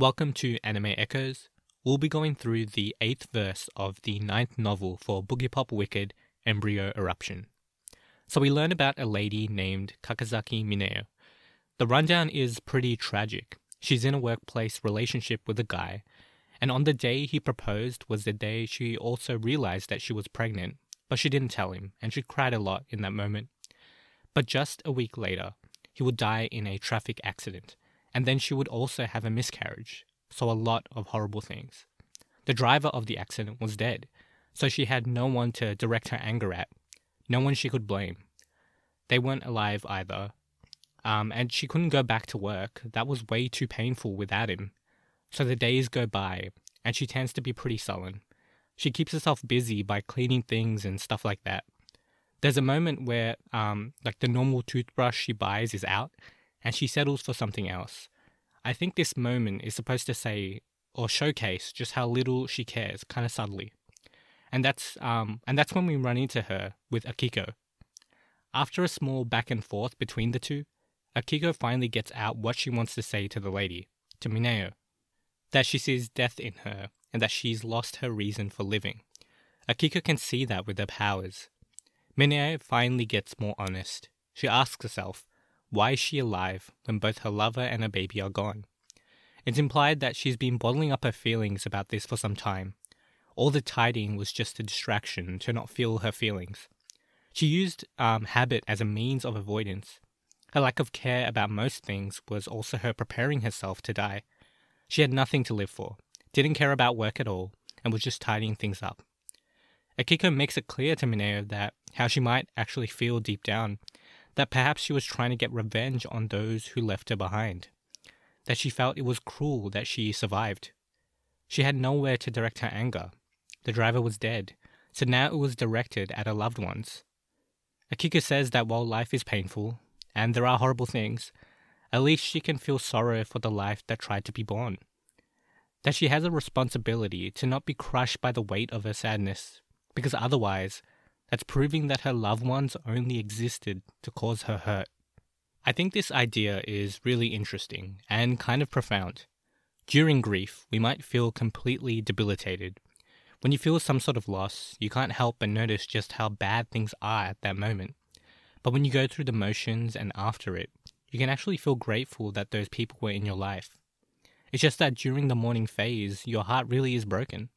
Welcome to Anime Echoes. We'll be going through the eighth verse of the ninth novel for Boogiepop Wicked Embryo Eruption. So we learn about a lady named Kakazaki Mineo. The rundown is pretty tragic. She's in a workplace relationship with a guy, and on the day he proposed was the day she also realized that she was pregnant, but she didn't tell him, and she cried a lot in that moment. But just a week later, he would die in a traffic accident and then she would also have a miscarriage. So, a lot of horrible things. The driver of the accident was dead, so she had no one to direct her anger at, no one she could blame. They weren't alive either, um, and she couldn't go back to work. That was way too painful without him. So the days go by, and she tends to be pretty sullen. She keeps herself busy by cleaning things and stuff like that. There's a moment where, um, like the normal toothbrush she buys is out, and she settles for something else. I think this moment is supposed to say or showcase just how little she cares, kind of subtly. And that's um, and that's when we run into her with Akiko. After a small back and forth between the two, Akiko finally gets out what she wants to say to the lady, to Mineo, that she sees death in her and that she's lost her reason for living. Akiko can see that with her powers. Mineo finally gets more honest. She asks herself, why is she alive when both her lover and her baby are gone? It's implied that she's been bottling up her feelings about this for some time. All the tidying was just a distraction to not feel her feelings. She used um, habit as a means of avoidance. Her lack of care about most things was also her preparing herself to die. She had nothing to live for, didn't care about work at all, and was just tidying things up. Akiko makes it clear to Mineo that how she might actually feel deep down that perhaps she was trying to get revenge on those who left her behind, that she felt it was cruel that she survived. She had nowhere to direct her anger. The driver was dead, so now it was directed at her loved ones. Akiko says that while life is painful, and there are horrible things, at least she can feel sorrow for the life that tried to be born. That she has a responsibility to not be crushed by the weight of her sadness, because otherwise that's proving that her loved ones only existed to cause her hurt. I think this idea is really interesting and kind of profound. During grief, we might feel completely debilitated. When you feel some sort of loss, you can't help but notice just how bad things are at that moment. But when you go through the motions and after it, you can actually feel grateful that those people were in your life. It's just that during the mourning phase, your heart really is broken.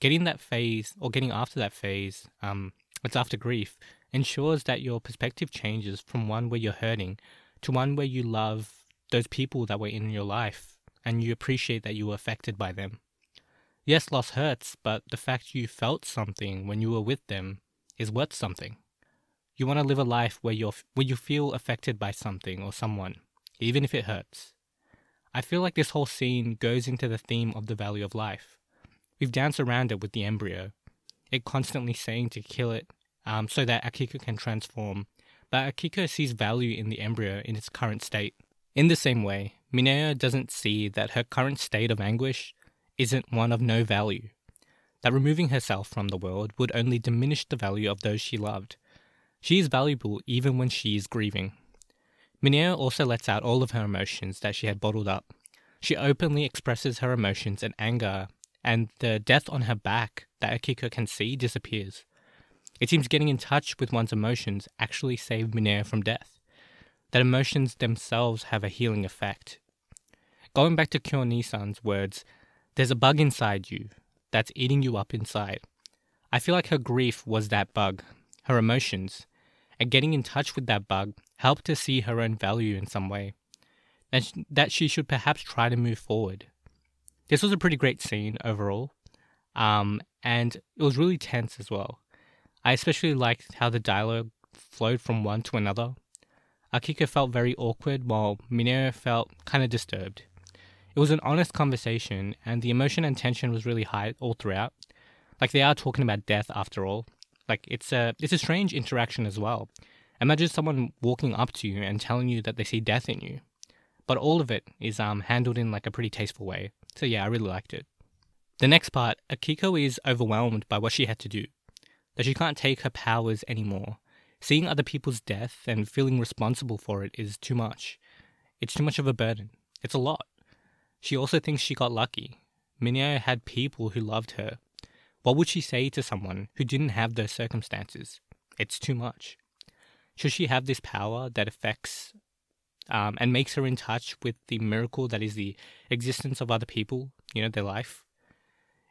Getting that phase, or getting after that phase, um, it's after grief, ensures that your perspective changes from one where you're hurting to one where you love those people that were in your life and you appreciate that you were affected by them. Yes, loss hurts, but the fact you felt something when you were with them is worth something. You want to live a life where you're where you feel affected by something or someone, even if it hurts. I feel like this whole scene goes into the theme of the value of life. We've danced around it with the embryo, it constantly saying to kill it um, so that Akiko can transform. But Akiko sees value in the embryo in its current state. In the same way, Mineo doesn't see that her current state of anguish isn't one of no value, that removing herself from the world would only diminish the value of those she loved. She is valuable even when she is grieving. Mineo also lets out all of her emotions that she had bottled up. She openly expresses her emotions and anger and the death on her back that Akiko can see disappears. It seems getting in touch with one's emotions actually saved Mineo from death. That emotions themselves have a healing effect. Going back to Kyo words, there's a bug inside you that's eating you up inside. I feel like her grief was that bug, her emotions, and getting in touch with that bug helped her see her own value in some way, and that she should perhaps try to move forward. This was a pretty great scene overall, um, and it was really tense as well. I especially liked how the dialogue flowed from one to another. Akiko felt very awkward, while Mineo felt kind of disturbed. It was an honest conversation, and the emotion and tension was really high all throughout. Like they are talking about death after all. Like it's a it's a strange interaction as well. Imagine someone walking up to you and telling you that they see death in you. But all of it is um handled in like a pretty tasteful way. So yeah, I really liked it. The next part, Akiko is overwhelmed by what she had to do, that she can't take her powers anymore. Seeing other people's death and feeling responsible for it is too much. It's too much of a burden. It's a lot. She also thinks she got lucky. Mineo had people who loved her. What would she say to someone who didn't have those circumstances? It's too much. Should she have this power that affects um, and makes her in touch with the miracle that is the existence of other people, you know, their life?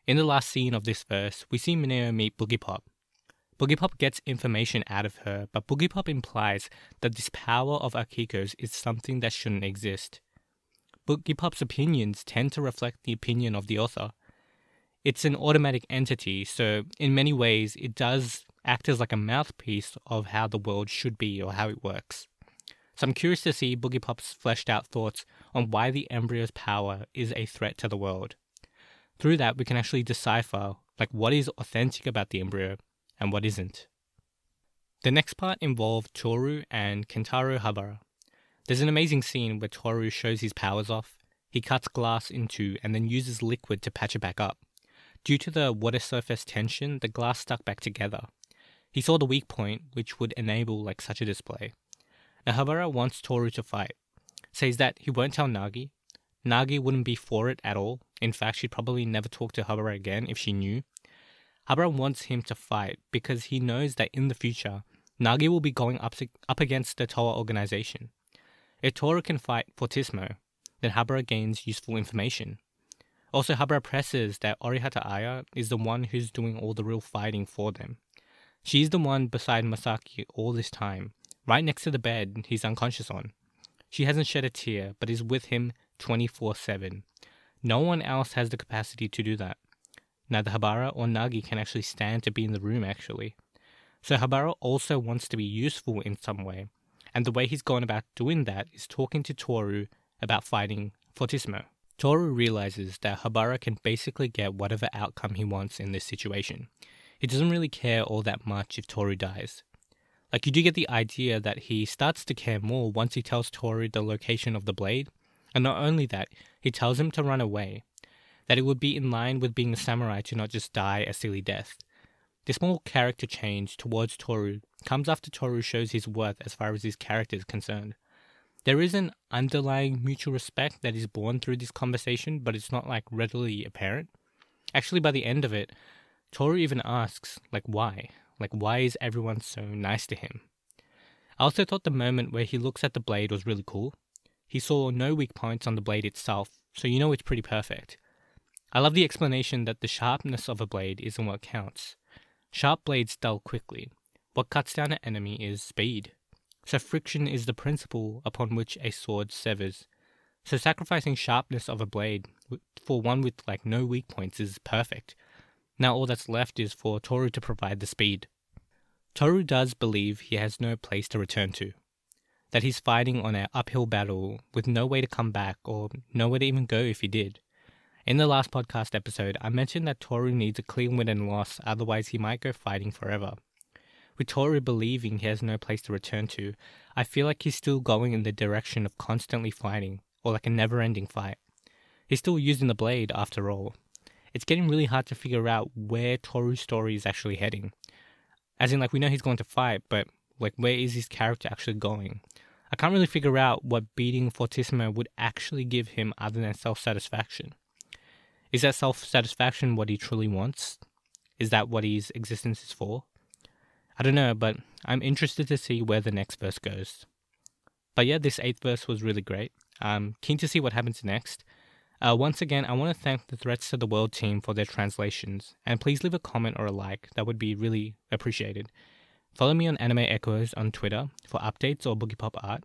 In the last scene of this verse, we see Mineo meet Boogiepop. Boogiepop gets information out of her, but Boogiepop implies that this power of Akiko's is something that shouldn't exist. Boogiepop's opinions tend to reflect the opinion of the author. It's an automatic entity, so in many ways it does act as like a mouthpiece of how the world should be or how it works. So I'm curious to see Boogiepop's fleshed out thoughts on why the embryo's power is a threat to the world. Through that, we can actually decipher like what is authentic about the embryo and what isn't. The next part involved Toru and Kentaro Habara. There's an amazing scene where Toru shows his powers off. He cuts glass in two and then uses liquid to patch it back up. Due to the water surface tension, the glass stuck back together. He saw the weak point, which would enable like such a display. Now Habara wants Toru to fight. Says that he won't tell Nagi. Nagi wouldn't be for it at all. In fact, she'd probably never talk to Habara again if she knew. Habara wants him to fight because he knows that in the future, Nagi will be going up, to, up against the Towa organization. If Toru can fight Fortissimo, then Habara gains useful information. Also, Habara presses that Orihata Aya is the one who's doing all the real fighting for them. She's the one beside Masaki all this time, right next to the bed he's unconscious on. She hasn't shed a tear, but is with him 24 7. No one else has the capacity to do that. Neither Habara or Nagi can actually stand to be in the room, actually. So Habara also wants to be useful in some way, and the way he's gone about doing that is talking to Toru about fighting Fortissimo. Toru realizes that Habara can basically get whatever outcome he wants in this situation. He doesn't really care all that much if Toru dies. Like, you do get the idea that he starts to care more once he tells Toru the location of the blade, and not only that, he tells him to run away, that it would be in line with being a samurai to not just die a silly death. This small character change towards Toru comes after Toru shows his worth as far as his character is concerned. There is an underlying mutual respect that is born through this conversation, but it's not like readily apparent. Actually, by the end of it, Toru even asks, like, why? Like, why is everyone so nice to him? I also thought the moment where he looks at the blade was really cool. He saw no weak points on the blade itself, so you know it's pretty perfect. I love the explanation that the sharpness of a blade isn't what counts. Sharp blades dull quickly. What cuts down an enemy is speed. So friction is the principle upon which a sword severs. So sacrificing sharpness of a blade for one with like no weak points is perfect. Now all that's left is for Toru to provide the speed. Toru does believe he has no place to return to. That he's fighting on an uphill battle with no way to come back or nowhere to even go if he did. In the last podcast episode, I mentioned that Toru needs a clean win and loss, otherwise, he might go fighting forever. With Toru believing he has no place to return to, I feel like he's still going in the direction of constantly fighting, or like a never ending fight. He's still using the blade, after all. It's getting really hard to figure out where Toru's story is actually heading. As in, like, we know he's going to fight, but, like, where is his character actually going? I can't really figure out what beating Fortissimo would actually give him other than self satisfaction. Is that self satisfaction what he truly wants? Is that what his existence is for? I don't know, but I'm interested to see where the next verse goes. But yeah, this eighth verse was really great. I'm keen to see what happens next. Uh, once again, I want to thank the Threats to the World team for their translations, and please leave a comment or a like, that would be really appreciated. Follow me on Anime Echoes on Twitter for updates or Boogiepop art,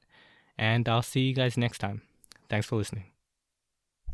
and I'll see you guys next time. Thanks for listening.